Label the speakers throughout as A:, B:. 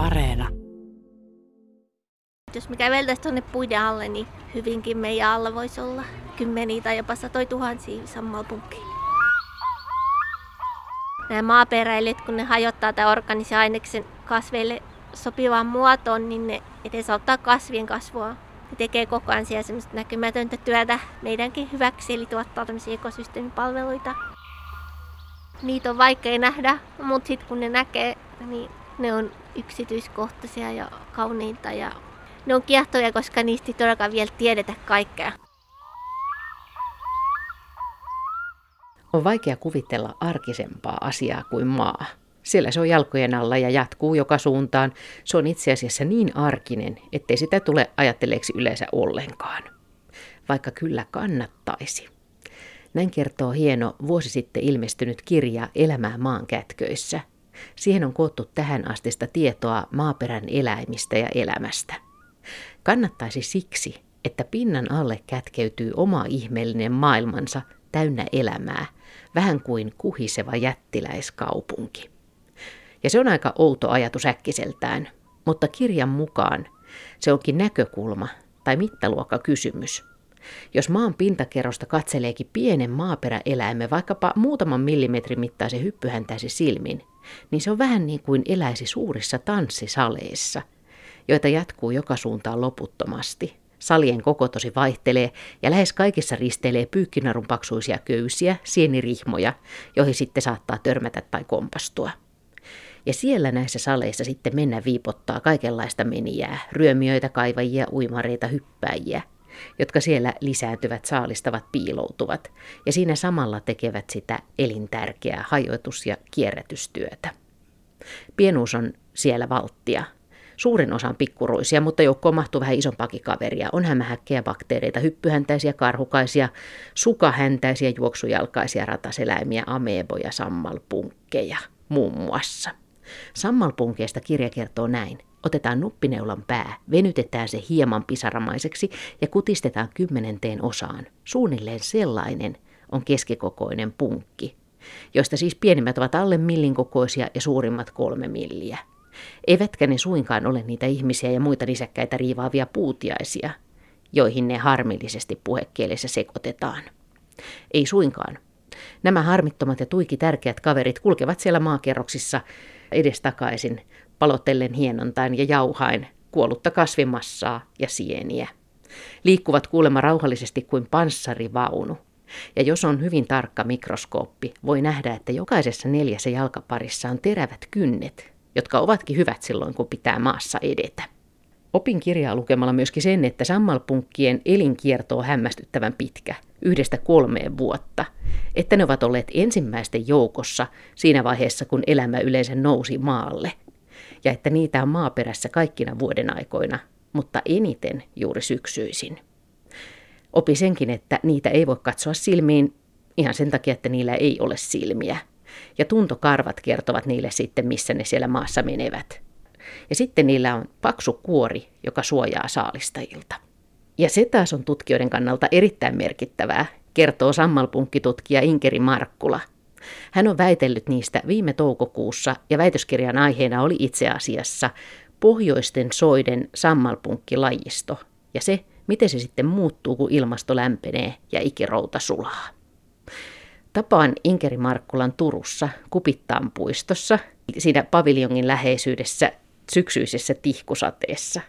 A: Areena.
B: Jos me käveltäisiin tuonne puiden alle, niin hyvinkin meidän alla voisi olla kymmeniä tai jopa satoi tuhansia sammalpunkkeja. Nämä maaperäilijät, kun ne hajottaa tämän organisen aineksen kasveille sopivaan muotoon, niin ne edesauttaa kasvien kasvua. Ne tekee koko ajan siellä semmoista näkymätöntä työtä meidänkin hyväksi, eli tuottaa tämmöisiä ekosysteemipalveluita. Niitä on vaikea nähdä, mutta sitten kun ne näkee, niin ne on yksityiskohtaisia ja kauniita ja ne on kiehtoja, koska niistä ei todellakaan vielä tiedetä kaikkea.
C: On vaikea kuvitella arkisempaa asiaa kuin maa. Siellä se on jalkojen alla ja jatkuu joka suuntaan. Se on itse asiassa niin arkinen, ettei sitä tule ajatteleeksi yleensä ollenkaan. Vaikka kyllä kannattaisi. Näin kertoo hieno vuosi sitten ilmestynyt kirja Elämää maan kätköissä. Siihen on koottu tähän astista tietoa maaperän eläimistä ja elämästä. Kannattaisi siksi, että pinnan alle kätkeytyy oma ihmeellinen maailmansa täynnä elämää, vähän kuin kuhiseva jättiläiskaupunki. Ja se on aika outo ajatus äkkiseltään, mutta kirjan mukaan se onkin näkökulma tai mittaluokkakysymys. Jos maan pintakerrosta katseleekin pienen maaperäeläimen vaikkapa muutaman millimetrin mittaisen hyppyhäntäisi silmin, niin se on vähän niin kuin eläisi suurissa tanssisaleissa, joita jatkuu joka suuntaan loputtomasti. Salien koko tosi vaihtelee ja lähes kaikissa risteilee pyykkinarun paksuisia köysiä, sienirihmoja, joihin sitten saattaa törmätä tai kompastua. Ja siellä näissä saleissa sitten mennä viipottaa kaikenlaista menijää, ryömiöitä, kaivajia, uimareita, hyppäjiä, jotka siellä lisääntyvät, saalistavat, piiloutuvat, ja siinä samalla tekevät sitä elintärkeää hajoitus- ja kierrätystyötä. Pienuus on siellä valttia, Suurin osa on pikkuruisia, mutta joukkoon mahtuu vähän isompaakin kaveria. On hämähäkkejä, bakteereita, hyppyhäntäisiä, karhukaisia, sukahäntäisiä, juoksujalkaisia, rataseläimiä, ameeboja, sammalpunkkeja muun muassa. Sammalpunkeista kirja kertoo näin. Otetaan nuppineulan pää, venytetään se hieman pisaramaiseksi ja kutistetaan kymmenenteen osaan. Suunnilleen sellainen on keskikokoinen punkki, joista siis pienimmät ovat alle millin kokoisia ja suurimmat kolme milliä. Eivätkä ne suinkaan ole niitä ihmisiä ja muita lisäkkäitä riivaavia puutiaisia, joihin ne harmillisesti puhekielessä sekoitetaan. Ei suinkaan. Nämä harmittomat ja tuiki tärkeät kaverit kulkevat siellä maakerroksissa edestakaisin, palotellen hienontain ja jauhain kuollutta kasvimassaa ja sieniä. Liikkuvat kuulemma rauhallisesti kuin panssarivaunu. Ja jos on hyvin tarkka mikroskooppi, voi nähdä, että jokaisessa neljässä jalkaparissa on terävät kynnet, jotka ovatkin hyvät silloin, kun pitää maassa edetä. Opin kirjaa lukemalla myöskin sen, että sammalpunkkien elinkierto on hämmästyttävän pitkä, yhdestä kolmeen vuotta, että ne ovat olleet ensimmäisten joukossa siinä vaiheessa, kun elämä yleensä nousi maalle, ja että niitä on maaperässä kaikkina vuoden aikoina, mutta eniten juuri syksyisin. Opi senkin, että niitä ei voi katsoa silmiin ihan sen takia, että niillä ei ole silmiä – ja tuntokarvat kertovat niille sitten, missä ne siellä maassa menevät. Ja sitten niillä on paksu kuori, joka suojaa saalistajilta. Ja se taas on tutkijoiden kannalta erittäin merkittävää, kertoo sammalpunkkitutkija Inkeri Markkula. Hän on väitellyt niistä viime toukokuussa ja väitöskirjan aiheena oli itse asiassa pohjoisten soiden sammalpunkkilajisto ja se, miten se sitten muuttuu, kun ilmasto lämpenee ja ikirouta sulaa. Tapaan Inkeri Markkulan Turussa Kupittaan puistossa, siinä paviljongin läheisyydessä syksyisessä tihkusateessa.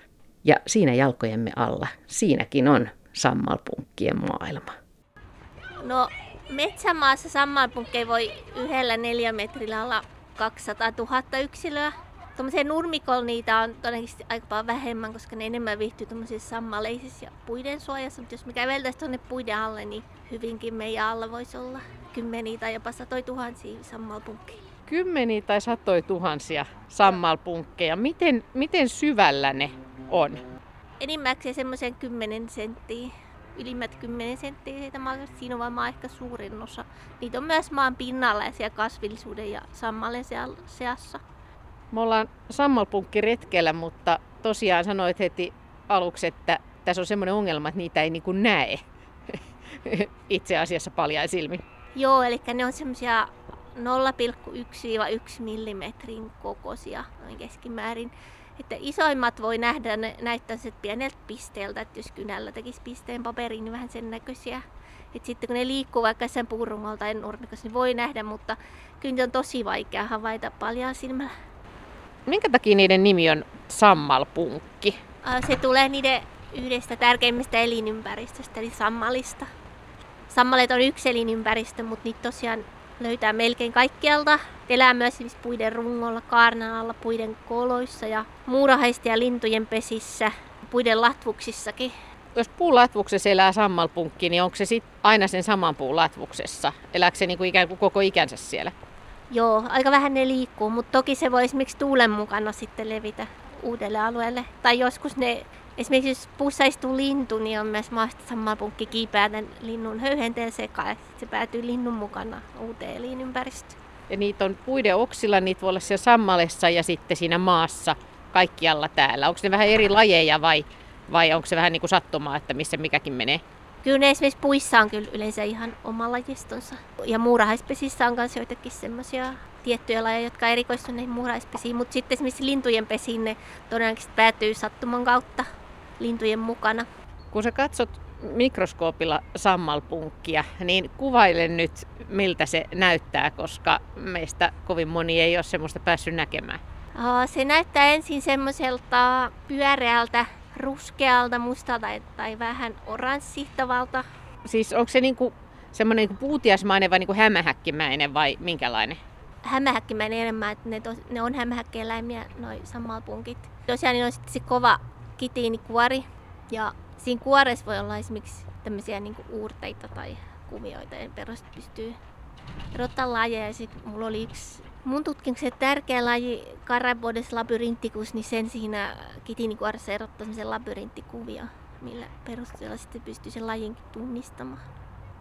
C: Ja siinä jalkojemme alla, siinäkin on sammalpunkkien maailma.
B: No metsämaassa sammalpunkkeja voi yhdellä neliömetrillä olla 200 000 yksilöä. Tuommoisia nurmikolla niitä on todennäköisesti aika paljon vähemmän, koska ne enemmän viihtyy tuommoisissa sammaleisissa ja puiden suojassa. Mutta jos me käveltäisiin tuonne puiden alle, niin hyvinkin meidän alla voisi olla kymmeniä tai jopa satoi tuhansia sammalpunkkeja.
C: Kymmeniä tai satoi tuhansia sammalpunkkeja. Miten, miten syvällä ne on?
B: Enimmäkseen semmoisen 10 senttiä. Ylimmät 10 senttiä siitä maasta. Siinä on varmaan ehkä suurin osa. Niitä on myös maan pinnalla ja siellä kasvillisuuden ja sammalen seassa.
C: Me ollaan sammalpunkkiretkellä, mutta tosiaan sanoit heti aluksi, että tässä on semmoinen ongelma, että niitä ei niin kuin näe itse asiassa paljain silmin.
B: Joo, eli ne on semmoisia 0,1-1 millimetrin kokoisia noin keskimäärin. Että isoimmat voi nähdä, ne näyttää pieneltä pisteeltä, että jos kynällä tekisi pisteen paperiin, niin vähän sen näköisiä. Et sitten kun ne liikkuu vaikka sen puurungolta tai nurmikossa, niin voi nähdä, mutta kyllä ne on tosi vaikea havaita paljon silmällä.
A: Minkä takia niiden nimi on sammalpunkki?
B: Se tulee niiden yhdestä tärkeimmistä elinympäristöstä, eli sammalista. Sammalet on yksi elinympäristö, mutta niitä tosiaan löytää melkein kaikkialta. Elää myös siis puiden rungolla, kaarnan alla, puiden koloissa ja muurahaisten ja lintujen pesissä, puiden latvuksissakin.
A: Jos puun latvuksessa elää sammalpunkki, niin onko se sit aina sen saman puun latvuksessa? Elääkö se niinku ikään kuin koko ikänsä siellä?
B: Joo, aika vähän ne liikkuu, mutta toki se voi esimerkiksi tuulen mukana sitten levitä uudelle alueelle. Tai joskus ne, esimerkiksi jos puussa istuu lintu, niin on myös mahdollista sammalpunkki kiipeää linnun höyhenteen sekaan, ja se päätyy linnun mukana uuteen elinympäristöön.
A: Ja niitä on puiden oksilla, niitä voi olla siellä sammalessa ja sitten siinä maassa kaikkialla täällä. Onko ne vähän eri lajeja vai, vai onko se vähän niin kuin sattumaa, että missä mikäkin menee?
B: Kyllä ne esimerkiksi puissa on kyllä yleensä ihan oma lajistonsa. Ja muurahaispesissä on myös joitakin semmoisia tiettyjä lajeja, jotka erikoistuvat näihin muurahaispesiin. Mutta sitten esimerkiksi lintujen pesiin ne todennäköisesti päätyy sattuman kautta lintujen mukana.
A: Kun sä katsot mikroskoopilla sammalpunkkia, niin kuvaile nyt, miltä se näyttää, koska meistä kovin moni ei ole semmoista päässyt näkemään.
B: Se näyttää ensin semmoiselta pyöreältä, ruskealta, mustalta tai vähän oranssittavalta.
A: Siis onko se niinku semmoinen niinku puutiasmainen vai niinku hämähäkkimäinen vai minkälainen?
B: Hämähäkkimäinen enemmän, että ne, tos, ne on hämähäkkieläimiä, noi sammalpunkit. Tosiaan niin on sitten se kova kitiinikuori ja siinä kuoressa voi olla esimerkiksi tämmöisiä niinku uurteita tai kuvioita, ja perusta pystyy erottaa lajeja. Ja sitten mulla oli yksi mun tutkimuksen tärkeä laji, Carabodes labyrintticus, niin sen siinä kitinikuoressa erottaa semmoisen labyrintikuvia, millä perusteella sitten pystyy sen lajin tunnistamaan.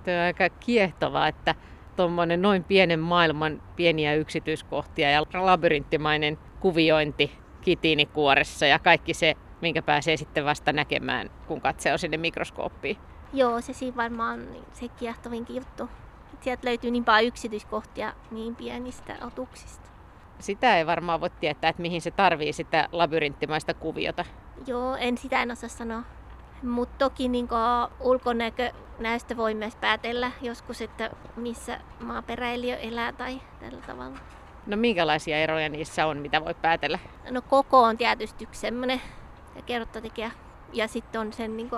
A: Tämä on aika kiehtovaa, että tuommoinen noin pienen maailman pieniä yksityiskohtia ja labyrinttimainen kuviointi kitiinikuoressa ja kaikki se minkä pääsee sitten vasta näkemään, kun katse on sinne mikroskooppiin.
B: Joo, se siinä varmaan se kiehtovinkin juttu. Et sieltä löytyy niin paljon yksityiskohtia niin pienistä otuksista.
A: Sitä ei varmaan voi tietää, että mihin se tarvii sitä labyrinttimaista kuviota.
B: Joo, en sitä en osaa sanoa. Mutta toki niin ulkonäkö näistä voi myös päätellä joskus, että missä maaperäiliö elää tai tällä tavalla.
A: No minkälaisia eroja niissä on, mitä voi päätellä?
B: No koko on tietysti yksi semmoinen ja kerrottotekijä. Ja sitten on sen niin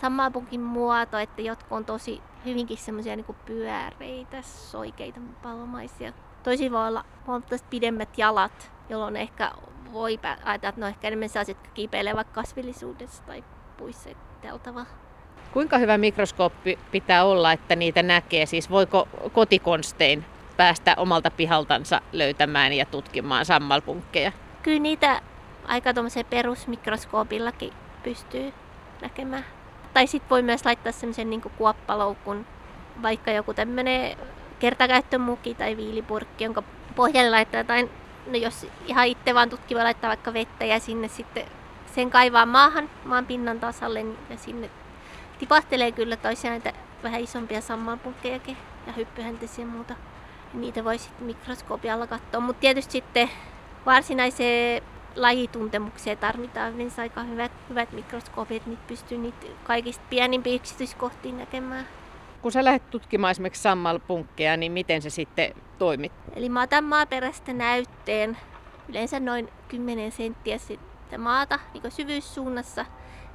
B: sammalpunkin muoto, että jotkut on tosi hyvinkin semmoisia niin pyöreitä, soikeita, palomaisia. Tosi voi olla huomattavasti pidemmät jalat, jolloin ehkä voi ajatella, että ne on ehkä enemmän sellaiset, jotka kasvillisuudessa tai puissa tavalla.
A: Kuinka hyvä mikroskooppi pitää olla, että niitä näkee? Siis voiko kotikonstein päästä omalta pihaltansa löytämään ja tutkimaan sammalpunkkeja?
B: Kyllä niitä aika tuommoisella perusmikroskoopillakin pystyy näkemään. Tai sitten voi myös laittaa semmoisen niin kuoppaloukun, vaikka joku tämmöinen kertakäyttömuki tai viilipurkki, jonka pohjalle laittaa jotain, no jos ihan itse vaan tutkiva laittaa vaikka vettä ja sinne sitten sen kaivaa maahan, maan pinnan tasalle niin ja sinne tipahtelee kyllä toisiaan näitä vähän isompia sammalpunkkejakin ja hyppyhäntisiä ja muuta. Niitä voi sitten mikroskoopialla katsoa, mutta tietysti sitten varsinaiseen lajituntemukseen tarvitaan yleensä aika hyvät, hyvät mikroskoopit, että pystyy niitä kaikista pienimpiä yksityiskohtiin näkemään.
A: Kun sä lähdet tutkimaan esimerkiksi sammalpunkkeja, niin miten se sitten toimit?
B: Eli mä otan maaperästä näytteen, yleensä noin 10 senttiä sitten maata niin syvyyssuunnassa.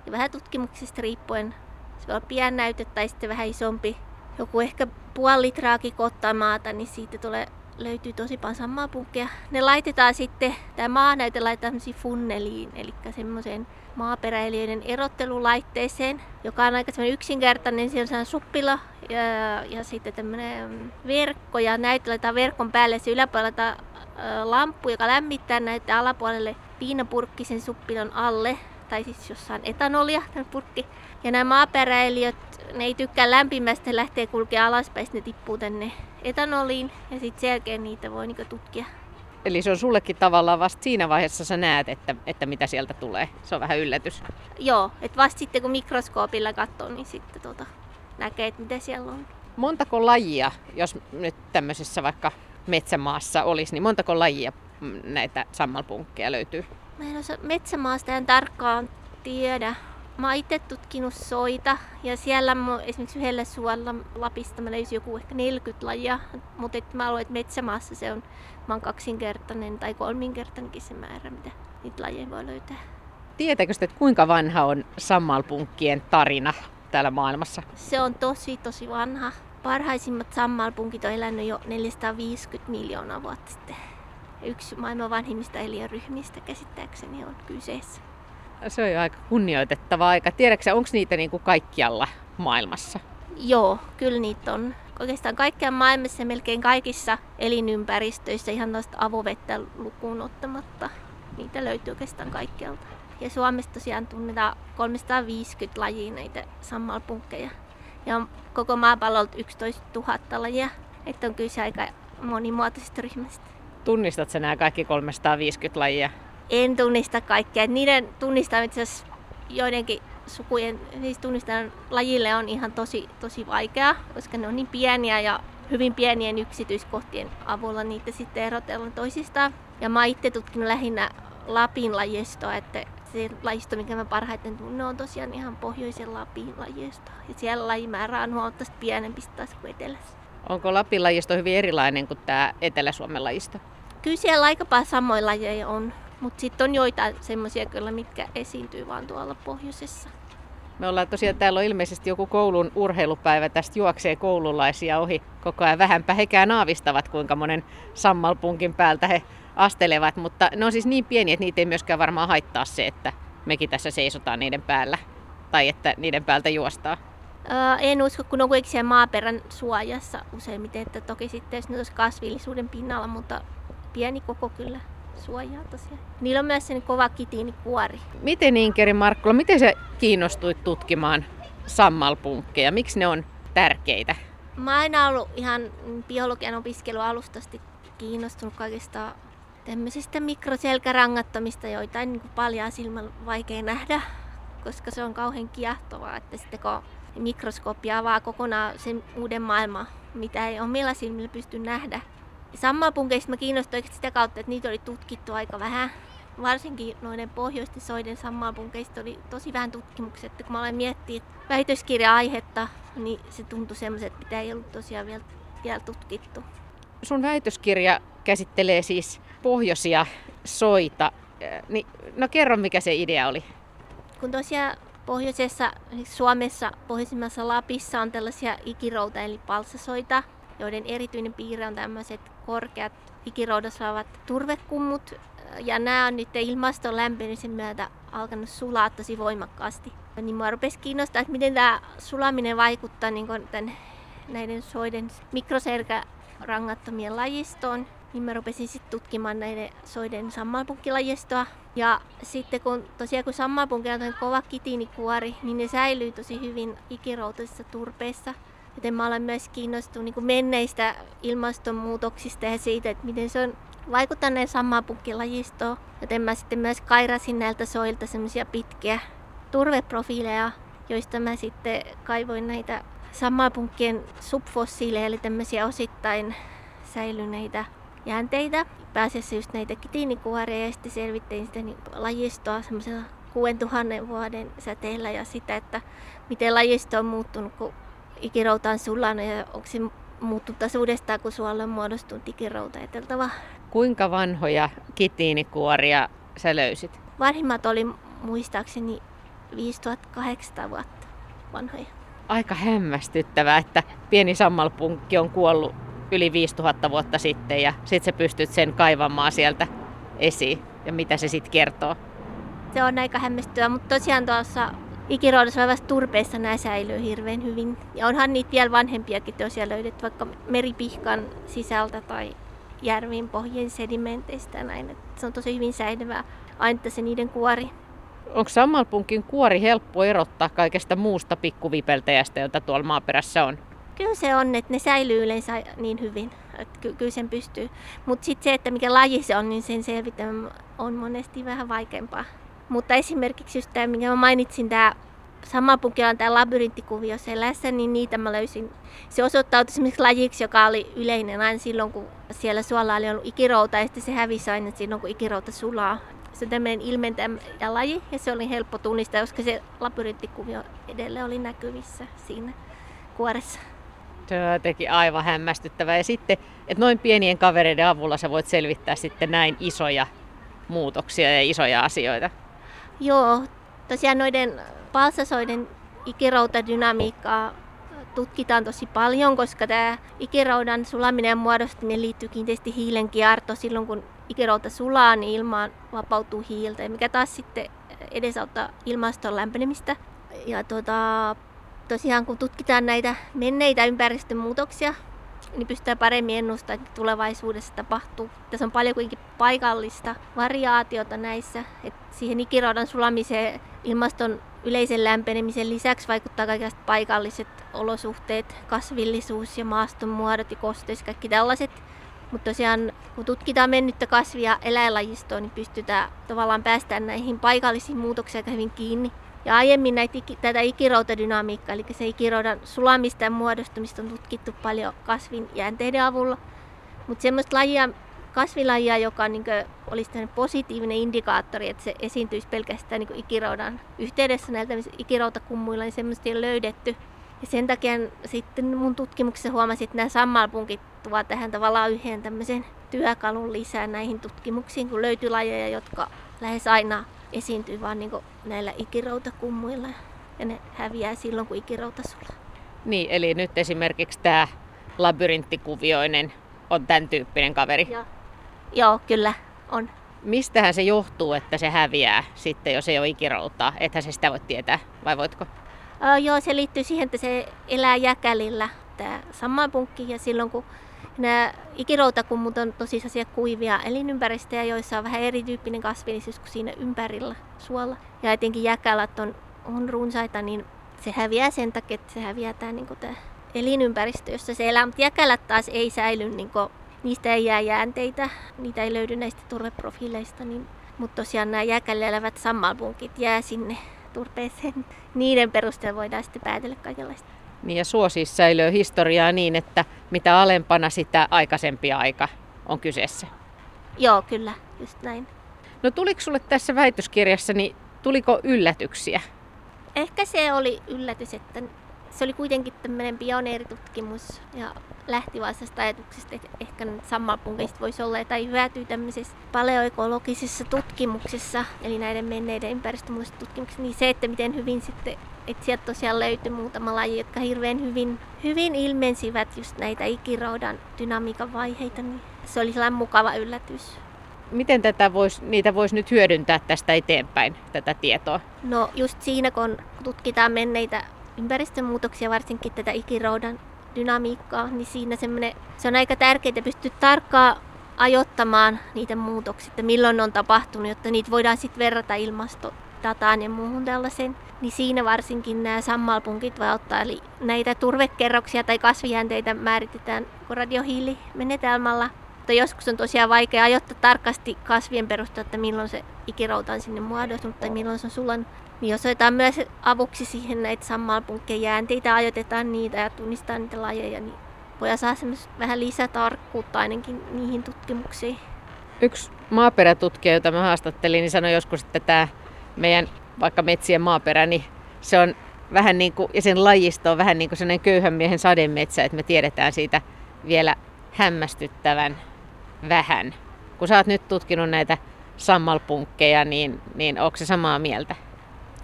B: Ja vähän tutkimuksesta riippuen se voi olla pieni näyte tai sitten vähän isompi. Joku ehkä puoli litraakin kottaa maata, niin siitä tulee löytyy tosi paljon samaa punkkeja. Ne laitetaan sitten, tämä maanäyte laitetaan funneliin, eli semmoiseen maaperäilijöiden erottelulaitteeseen, joka on aika yksinkertainen. Siellä on suppila ja, ja sitten tämmöinen verkko ja näyte laitetaan verkon päälle. Se yläpuolella lamppu, joka lämmittää näitä alapuolelle viinapurkki sen suppilon alle, tai siis jossain etanolia, tämä purkki. Ja nämä maaperäilijöt, ne ei tykkää lämpimästä, lähtee kulkea alaspäin, ne tippuu tänne etanoliin ja sitten sen jälkeen niitä voi niinku tutkia.
A: Eli se on sullekin tavallaan vasta siinä vaiheessa sä näet, että, että mitä sieltä tulee. Se on vähän yllätys.
B: Joo, että vasta sitten kun mikroskoopilla katsoo, niin sitten tota, näkee, että mitä siellä on.
A: Montako lajia, jos nyt tämmöisessä vaikka metsämaassa olisi, niin montako lajia näitä sammalpunkkeja löytyy?
B: Mä en osaa metsämaasta en tarkkaan tiedä. Mä oon itse tutkinut soita ja siellä mä, esimerkiksi yhdellä suolla Lapista mä löysin joku ehkä 40 lajia, mutta et mä luulen, että metsämaassa se on mä oon kaksinkertainen tai kolminkertainenkin se määrä, mitä niitä lajeja voi löytää.
A: Tiedätkö että kuinka vanha on sammalpunkkien tarina täällä maailmassa?
B: Se on tosi tosi vanha. Parhaisimmat sammalpunkit on elänyt jo 450 miljoonaa vuotta sitten. Yksi maailman vanhimmista eliöryhmistä käsittääkseni on kyseessä.
A: Se on jo aika kunnioitettava aika. Tiedätkö onko niitä niin kuin kaikkialla maailmassa?
B: Joo, kyllä niitä on. Oikeastaan kaikkialla maailmassa ja melkein kaikissa elinympäristöissä, ihan noista avovettä lukuun ottamatta. Niitä löytyy oikeastaan kaikkialta. Ja Suomessa tosiaan tunnetaan 350 lajia näitä sammalpunkkeja. Ja koko maapallolta 11 000 lajia. Että on kyse aika monimuotoisesta ryhmästä.
A: Tunnistatko nämä kaikki 350 lajia?
B: En tunnista kaikkea. Niiden tunnistamista joidenkin sukujen siis tunnistaminen lajille on ihan tosi, tosi vaikeaa, koska ne on niin pieniä ja hyvin pienien yksityiskohtien avulla niitä sitten erotellaan toisistaan. Ja mä itse tutkinut lähinnä Lapin lajistoa, että se lajisto, mikä mä parhaiten tunnen, on tosiaan ihan pohjoisen Lapin lajisto. Ja siellä lajimäärä on huomattavasti pienempi taas kuin etelässä.
A: Onko Lapin lajisto hyvin erilainen kuin tämä Etelä-Suomen lajisto?
B: Kyllä siellä aika paljon samoja lajeja on, mutta sitten on joitain semmoisia kyllä, mitkä esiintyy vaan tuolla pohjoisessa.
A: Me ollaan tosiaan, täällä on ilmeisesti joku koulun urheilupäivä, tästä juoksee koululaisia ohi koko ajan. Vähänpä hekään aavistavat, kuinka monen sammalpunkin päältä he astelevat, mutta ne on siis niin pieni, että niitä ei myöskään varmaan haittaa se, että mekin tässä seisotaan niiden päällä tai että niiden päältä juostaa.
B: Öö, en usko, kun on kuitenkin maaperän suojassa useimmiten, että toki sitten jos ne olisi kasvillisuuden pinnalla, mutta pieni koko kyllä suojaa tosiaan. Niillä on myös sen kova kitiinikuori.
A: Miten Inkeri Markkula, miten sä kiinnostuit tutkimaan sammalpunkkeja? Miksi ne on tärkeitä?
B: Mä oon aina ollut ihan biologian opiskelualustasti kiinnostunut kaikista tämmöisistä mikroselkärangattomista, joita niin paljon silmällä vaikea nähdä, koska se on kauhean kiehtovaa, että sitten kun mikroskooppia avaa kokonaan sen uuden maailman, mitä ei omilla silmillä pysty nähdä, Sammalpunkeista mä kiinnostuin sitä kautta, että niitä oli tutkittu aika vähän. Varsinkin noiden pohjoisten soiden sammalpunkeista oli tosi vähän tutkimuksia. Että kun mä olen miettinyt väitöskirja-aihetta, niin se tuntui semmoiset, että mitä ei ollut tosiaan vielä, vielä tutkittu.
A: Sun väitöskirja käsittelee siis pohjoisia soita. Niin, no kerro, mikä se idea oli.
B: Kun tosiaan pohjoisessa, Suomessa, pohjoisimmassa Lapissa on tällaisia ikirouta eli palsasoita, joiden erityinen piirre on tämmöiset korkeat ikiroudossa olevat turvekummut. Ja nämä on nyt ilmaston lämpenemisen myötä alkanut sulaa tosi voimakkaasti. Niin mua rupesi kiinnostaa, että miten tämä sulaminen vaikuttaa niin tämän, näiden soiden mikroserkärangattomien lajistoon. Niin mä rupesin sitten tutkimaan näiden soiden sammalpunkkilajistoa. Ja sitten kun tosiaan kun sammalpunkki on kova kitiinikuori, niin ne säilyy tosi hyvin ikiroutoisessa turpeessa. Joten mä olen myös kiinnostunut niin menneistä ilmastonmuutoksista ja siitä, että miten se on vaikuttanut sammapukkilajistoon. Joten mä sitten myös kairasin näiltä soilta semmoisia pitkiä turveprofiileja, joista mä sitten kaivoin näitä sammapunkkien subfossiileja, eli tämmöisiä osittain säilyneitä jäänteitä. Pääasiassa just näitä kitiinikuoreja ja sitten selvittein sitä niin lajistoa semmoisella 6000 vuoden säteellä ja sitä, että miten lajisto on muuttunut, kun ikirouta on sullanut ja onko se muuttunut taas uudestaan, kun suolle on muodostunut ikirouta eteltävä.
A: Kuinka vanhoja kitiinikuoria sä löysit?
B: Vanhimmat oli muistaakseni 5800 vuotta vanhoja.
A: Aika hämmästyttävää, että pieni sammalpunkki on kuollut yli 5000 vuotta sitten ja sit sä pystyt sen kaivamaan sieltä esiin. Ja mitä se sitten kertoo?
B: Se on aika hämmästyttävää, mutta tosiaan tuossa ikiroudossa olevassa turpeessa nämä säilyy hirveän hyvin. Ja onhan niitä vielä vanhempiakin tosiaan löydetty vaikka meripihkan sisältä tai järvin pohjien sedimenteistä näin. Et se on tosi hyvin säilyvää ainetta se niiden kuori.
A: Onko sammalpunkin kuori helppo erottaa kaikesta muusta pikkuvipeltäjästä, jota tuolla maaperässä on?
B: Kyllä se on, että ne säilyy yleensä niin hyvin, että ky- kyllä sen pystyy. Mutta sitten se, että mikä laji se on, niin sen selvittäminen on monesti vähän vaikeampaa. Mutta esimerkiksi just tämä, minkä mä mainitsin, tämä sammalpunkilla on tämä labyrinttikuvio selässä, niin niitä mä löysin. Se osoittautui esimerkiksi lajiksi, joka oli yleinen aina silloin, kun siellä suolla oli ollut ikirouta, ja sitten se hävisi aina silloin, kun ikirouta sulaa. Se on tämmöinen ilmentäjä laji, ja se oli helppo tunnistaa, koska se labyrinttikuvio edelleen oli näkyvissä siinä kuoressa.
A: On jotenkin aivan hämmästyttävää. Ja sitten, että noin pienien kavereiden avulla sä voit selvittää sitten näin isoja muutoksia ja isoja asioita.
B: Joo, tosiaan noiden palsasoiden ikiroutadynamiikkaa tutkitaan tosi paljon, koska tämä ikiraudan sulaminen ja muodostuminen liittyy kiinteästi hiilen kierto. Silloin kun ikirouta sulaa, niin ilmaan vapautuu hiiltä, mikä taas sitten edesauttaa ilmaston lämpenemistä. Ja tuota, tosiaan kun tutkitaan näitä menneitä ympäristön muutoksia, niin pystytään paremmin ennustamaan, että tulevaisuudessa tapahtuu. Tässä on paljon kuitenkin paikallista variaatiota näissä. että siihen ikiraudan sulamiseen ilmaston yleisen lämpenemisen lisäksi vaikuttaa kaikenlaiset paikalliset olosuhteet, kasvillisuus ja maastonmuodot ja kosteus, kaikki tällaiset. Mutta tosiaan, kun tutkitaan mennyttä kasvia eläinlajistoa, niin pystytään tavallaan päästään näihin paikallisiin muutoksiin aika hyvin kiinni. Ja aiemmin näitä, tätä ikiroutadynamiikkaa, eli se ikiroudan sulamista ja muodostumista on tutkittu paljon kasvin jäänteiden avulla. Mutta semmoista lajia, kasvilajia, joka niin olisi positiivinen indikaattori, että se esiintyisi pelkästään niin ikiroudan yhteydessä näillä ikiroutakummuilla, niin semmoista ei ole löydetty. Ja sen takia sitten mun tutkimuksessa huomasin, että nämä sammalpunkit tuovat tähän tavallaan yhden tämmöisen työkalun lisää näihin tutkimuksiin, kun löytyy lajeja, jotka lähes aina esiintyy vaan niin näillä ikiroutakummuilla ja ne häviää silloin, kun ikirauta sulaa.
A: Niin, eli nyt esimerkiksi tämä labyrinttikuvioinen on tämän tyyppinen kaveri.
B: Joo, Joo kyllä on.
A: Mistähän se johtuu, että se häviää sitten, jos ei ole ikiroutaa? Ethän se sitä voi tietää, vai voitko?
B: Öö, joo, se liittyy siihen, että se elää jäkälillä, tämä sammalpunkki, ja silloin kun Nämä ikiroutakummut on tosi kuivia elinympäristöjä, joissa on vähän erityyppinen kasvillisuus kuin siinä ympärillä suolla. Ja etenkin jäkälät on, on runsaita, niin se häviää sen takia, että se häviää tämä, niin tämä elinympäristö, jossa se elää. Mutta jäkälät taas ei säily, niin kuin, niistä ei jää jäänteitä, niitä ei löydy näistä turveprofiileista. Niin, mutta tosiaan nämä jäkällä elävät sammalpunkit jää sinne turpeeseen. Niiden perusteella voidaan sitten päätellä kaikenlaista.
A: Niin ja suo siis säilyy historiaa niin, että mitä alempana sitä aikaisempi aika on kyseessä.
B: Joo, kyllä, just näin.
A: No tuliko sulle tässä väitöskirjassa, niin tuliko yllätyksiä?
B: Ehkä se oli yllätys, että se oli kuitenkin tämmöinen pioneeritutkimus ja lähti vasta ajatuksesta, että ehkä sammalpunkeista voisi olla jotain hyötyä tämmöisessä paleoekologisessa tutkimuksessa, eli näiden menneiden ympäristömuutosten tutkimuksessa, niin se, että miten hyvin sitten, että sieltä tosiaan löytyi muutama laji, jotka hirveän hyvin, hyvin ilmensivät just näitä ikiroudan dynamiikan vaiheita, niin se oli sellainen mukava yllätys.
A: Miten tätä vois, niitä voisi nyt hyödyntää tästä eteenpäin, tätä tietoa?
B: No just siinä, kun tutkitaan menneitä ympäristömuutoksia, varsinkin tätä ikiroudan dynamiikkaa, niin siinä se on aika tärkeää pystyä tarkkaan ajoittamaan niitä muutoksia, että milloin ne on tapahtunut, jotta niitä voidaan sitten verrata ilmastodataan ja muuhun tällaiseen. Niin siinä varsinkin nämä sammalpunkit voi ottaa, eli näitä turvekerroksia tai kasvijänteitä määritetään radiohiilimenetelmällä. Mutta joskus on tosiaan vaikea ajoittaa tarkasti kasvien perusteella, että milloin se ikirouta on sinne muodostunut tai milloin se on sulanut. Niin jos otetaan myös avuksi siihen näitä sammalpunkkien jäänteitä, ajoitetaan niitä ja tunnistetaan niitä lajeja, niin voi saada vähän lisätarkkuutta ainakin niihin tutkimuksiin.
A: Yksi maaperätutkija, jota mä haastattelin, niin sanoi joskus, että tämä meidän vaikka metsien maaperä, niin se on vähän niin kuin, ja sen lajisto on vähän niin kuin sellainen köyhän miehen sademetsä, että me tiedetään siitä vielä hämmästyttävän vähän. Kun sä oot nyt tutkinut näitä sammalpunkkeja, niin, niin onko se samaa mieltä?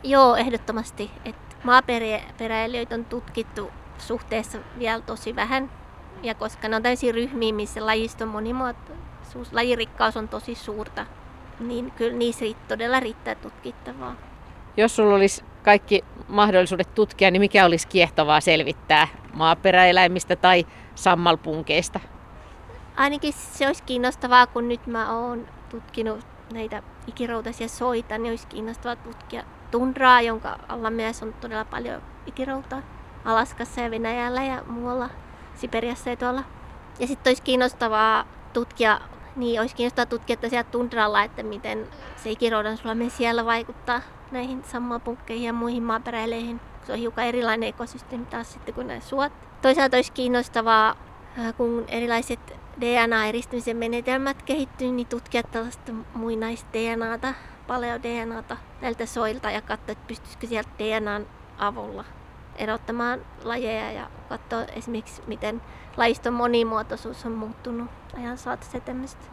B: Joo, ehdottomasti. Maaperäilijöitä on tutkittu suhteessa vielä tosi vähän. Ja koska ne on täysin ryhmiä, missä lajiston monimuotoisuus, lajirikkaus on tosi suurta, niin kyllä niissä todella riittää tutkittavaa.
A: Jos sulla olisi kaikki mahdollisuudet tutkia, niin mikä olisi kiehtovaa selvittää maaperäeläimistä tai sammalpunkeista?
B: Ainakin se olisi kiinnostavaa, kun nyt mä oon tutkinut näitä ikiroutaisia soita, niin olisi kiinnostavaa tutkia tundraa, jonka alla myös on todella paljon ikiroutaa. Alaskassa ja Venäjällä ja muualla, Siperiassa ja tuolla. Ja sitten olisi kiinnostavaa tutkia Niin, olisi kiinnostaa tutkia tosiaan tundralla, että miten se ikiroudan sulaminen siellä vaikuttaa näihin sammalpunkkeihin ja muihin maaperäileihin. Se on hiukan erilainen ekosysteemi taas sitten kuin nämä suot. Toisaalta olisi kiinnostavaa, äh, kun erilaiset DNA-eristymisen menetelmät kehittyy, niin tutkia tällaista muinaista DNAta, paleo-DNAta näiltä soilta ja katsoa, että pystyisikö sieltä DNAn avulla erottamaan lajeja ja katsoa esimerkiksi, miten lajiston monimuotoisuus on muuttunut ajan saatossa tämmöistä.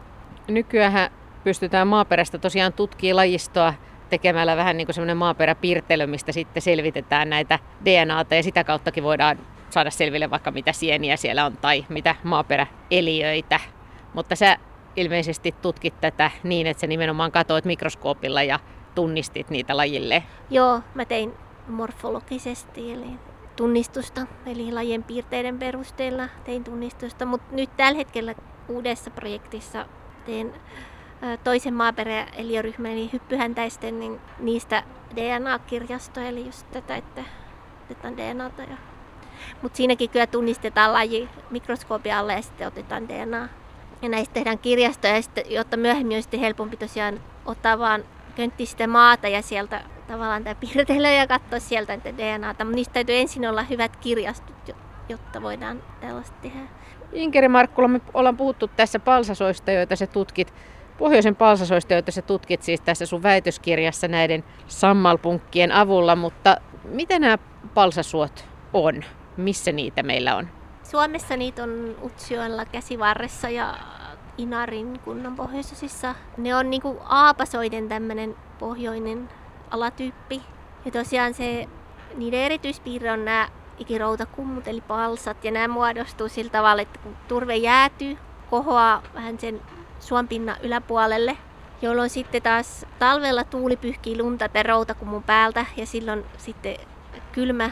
C: Nykyään pystytään maaperästä tosiaan tutkimaan lajistoa tekemällä vähän niin kuin semmoinen maaperäpiirtelö, mistä sitten selvitetään näitä DNAta ja sitä kauttakin voidaan saada selville vaikka mitä sieniä siellä on tai mitä maaperäeliöitä. Mutta sä ilmeisesti tutkit tätä niin, että sä nimenomaan katsoit mikroskoopilla ja tunnistit niitä lajille.
B: Joo, mä tein morfologisesti, eli tunnistusta, eli lajien piirteiden perusteella tein tunnistusta, mutta nyt tällä hetkellä uudessa projektissa teen toisen maaperä eli hyppyhäntäisten, niin niistä DNA-kirjastoa, eli just tätä, että otetaan DNAta. Ja... Mutta siinäkin kyllä tunnistetaan laji mikroskoopin alle ja sitten otetaan DNA. Ja näistä tehdään kirjastoja, sitten, jotta myöhemmin olisi helpompi tosiaan ottaa vaan köntti sitä maata ja sieltä tavallaan tämä piirtellä ja katsoa sieltä niitä DNAta. Mutta niistä täytyy ensin olla hyvät kirjastot, jotta voidaan tällaista tehdä.
C: Inkeri Markkula, me ollaan puhuttu tässä palsasoista, joita sä tutkit. Pohjoisen palsasoista, joita sä tutkit siis tässä sun väitöskirjassa näiden sammalpunkkien avulla, mutta mitä nämä palsasuot on? Missä niitä meillä on?
B: Suomessa niitä on Utsjoella käsivarressa ja Inarin kunnan pohjoisosissa. Ne on niinku aapasoiden tämmöinen pohjoinen alatyyppi. Ja tosiaan se, niiden erityispiirre on nämä ikiroutakummut eli palsat. Ja nämä muodostuu sillä tavalla, että kun turve jäätyy, kohoaa vähän sen suonpinnan yläpuolelle, jolloin sitten taas talvella tuuli pyyhkii lunta tämän routakummun päältä ja silloin sitten kylmä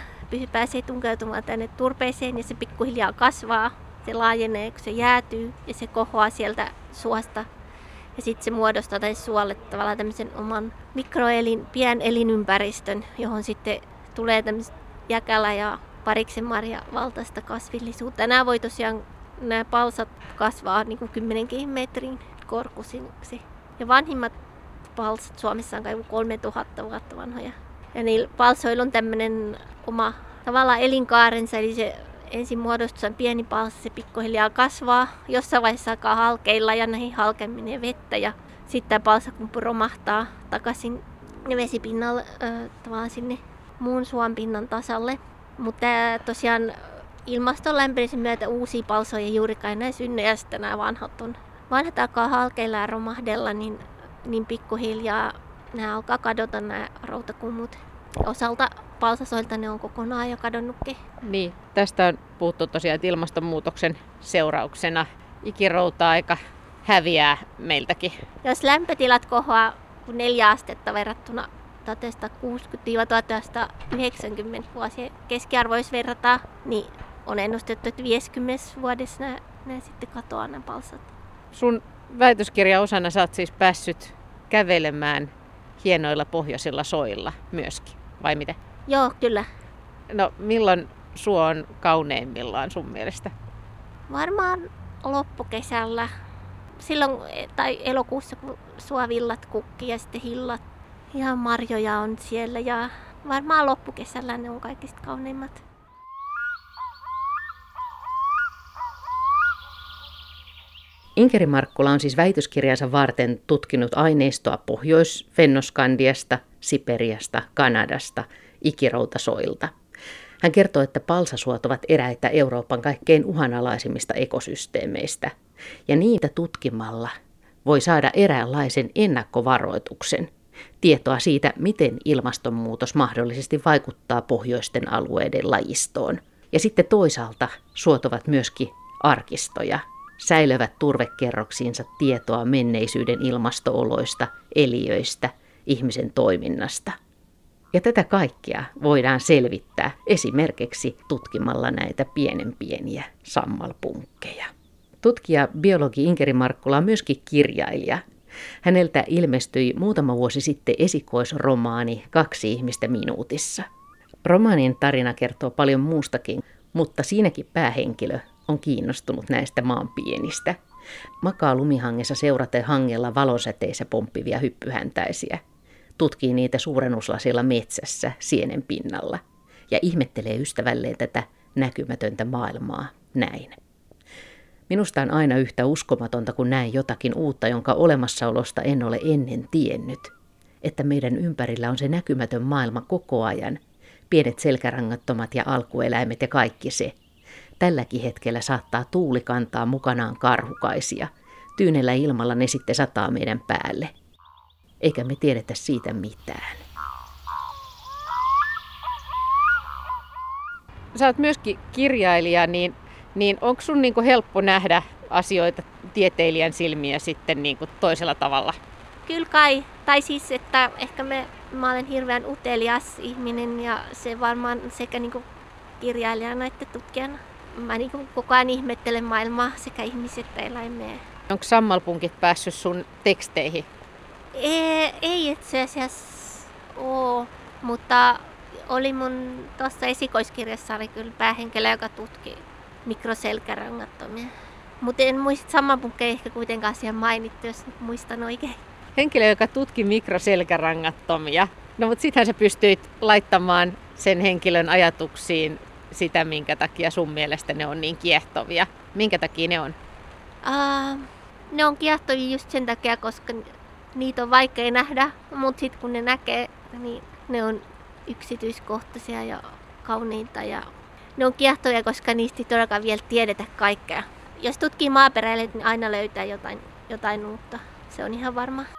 B: pääsee tunkeutumaan tänne turpeeseen ja se pikkuhiljaa kasvaa. Se laajenee, kun se jäätyy ja se kohoaa sieltä suosta. Ja sitten se muodostaa tai suolle tavallaan tämmöisen oman mikroelin, pien elinympäristön, johon sitten tulee tämmöistä jäkälä ja pariksen marja valtaista kasvillisuutta. Nämä voi tosiaan, nämä palsat kasvaa niin kuin 10 metrin korkusiksi. Ja vanhimmat palsat Suomessa on kai 3000 vuotta vanhoja. Ja niillä palsoilla on tämmöinen oma tavallaan elinkaarensa, eli se ensin muodostuu pieni palsa, se pikkuhiljaa kasvaa. Jossain vaiheessa alkaa halkeilla ja näihin halkeminen vettä ja sitten tämä romahtaa takaisin vesipinnalle, äh, sinne muun suon pinnan tasalle. Mutta tosiaan ilmaston lämpenemisen myötä uusia palsoja juurikaan enää synny ja sitten nämä vanhat on vanhat alkaa halkeilla ja romahdella, niin, niin pikkuhiljaa nämä alkaa kadota nämä routakummut. Osalta palsasoilta ne on kokonaan jo kadonnutkin.
C: Niin, tästä on puhuttu tosiaan, että ilmastonmuutoksen seurauksena ikirouta-aika häviää meiltäkin.
B: Jos lämpötilat kohoaa neljä astetta verrattuna 1960-1990 vuosien keskiarvoissa verrataan, niin on ennustettu, että 50 vuodessa nämä, nämä sitten katoaa nämä palsat.
C: Sun väitöskirjan osana sä oot siis päässyt kävelemään hienoilla pohjoisilla soilla myöskin, vai miten?
B: Joo, kyllä.
C: No milloin suo on kauneimmillaan sun mielestä?
B: Varmaan loppukesällä. Silloin, tai elokuussa, kun suovillat kukki ja sitten hillat. Ihan marjoja on siellä ja varmaan loppukesällä ne on kaikista kauneimmat.
C: Inkeri Markkula on siis väitöskirjansa varten tutkinut aineistoa Pohjois-Fennoskandiasta, Siperiasta, Kanadasta, ikiroutasoilta. Hän kertoo, että palsasuot ovat eräitä Euroopan kaikkein uhanalaisimmista ekosysteemeistä, ja niitä tutkimalla voi saada eräänlaisen ennakkovaroituksen, tietoa siitä, miten ilmastonmuutos mahdollisesti vaikuttaa pohjoisten alueiden lajistoon. Ja sitten toisaalta suot ovat myöskin arkistoja, säilövät turvekerroksiinsa tietoa menneisyyden ilmastooloista, eliöistä, ihmisen toiminnasta. Ja tätä kaikkea voidaan selvittää esimerkiksi tutkimalla näitä pienen pieniä sammalpunkkeja. Tutkija biologi Inkeri Markkula on myöskin kirjailija. Häneltä ilmestyi muutama vuosi sitten esikoisromaani Kaksi ihmistä minuutissa. Romaanin tarina kertoo paljon muustakin, mutta siinäkin päähenkilö on kiinnostunut näistä maan pienistä. Makaa lumihangessa seuraten hangella valonsäteissä pomppivia hyppyhäntäisiä. Tutkii niitä suurennuslasilla metsässä sienen pinnalla ja ihmettelee ystävälleen tätä näkymätöntä maailmaa näin. Minusta on aina yhtä uskomatonta, kun näen jotakin uutta, jonka olemassaolosta en ole ennen tiennyt. Että meidän ympärillä on se näkymätön maailma koko ajan. Pienet selkärangattomat ja alkueläimet ja kaikki se. Tälläkin hetkellä saattaa tuuli kantaa mukanaan karhukaisia. Tyynellä ilmalla ne sitten sataa meidän päälle. Eikä me tiedetä siitä mitään.
A: Sä oot myöskin kirjailija, niin niin onko sun niin helppo nähdä asioita tieteilijän silmiä sitten niin toisella tavalla?
B: Kyllä kai. Tai siis, että ehkä me, mä olen hirveän utelias ihminen ja se varmaan sekä niin kirjailijana että tutkijana. Mä niin koko ajan ihmettelen maailmaa sekä ihmiset että eläimiä.
A: Onko sammalpunkit päässyt sun teksteihin?
B: Ei, ei itse asiassa ole, mutta oli mun tuossa esikoiskirjassa oli kyllä päähenkilö, joka tutki mikroselkärangattomia. Mutta en muista sama puke ehkä kuitenkaan siellä mainittu, jos muistan oikein.
A: Henkilö, joka tutki mikroselkärangattomia. No mutta sittenhän sä pystyit laittamaan sen henkilön ajatuksiin sitä, minkä takia sun mielestä ne on niin kiehtovia. Minkä takia ne on?
B: Uh, ne on kiehtovia just sen takia, koska niitä on vaikea nähdä, mutta sitten kun ne näkee, niin ne on yksityiskohtaisia ja kauniita ja ne on kiehtovia, koska niistä ei todellakaan vielä tiedetä kaikkea. Jos tutkii maaperälle, niin aina löytää jotain, jotain uutta. Se on ihan varma.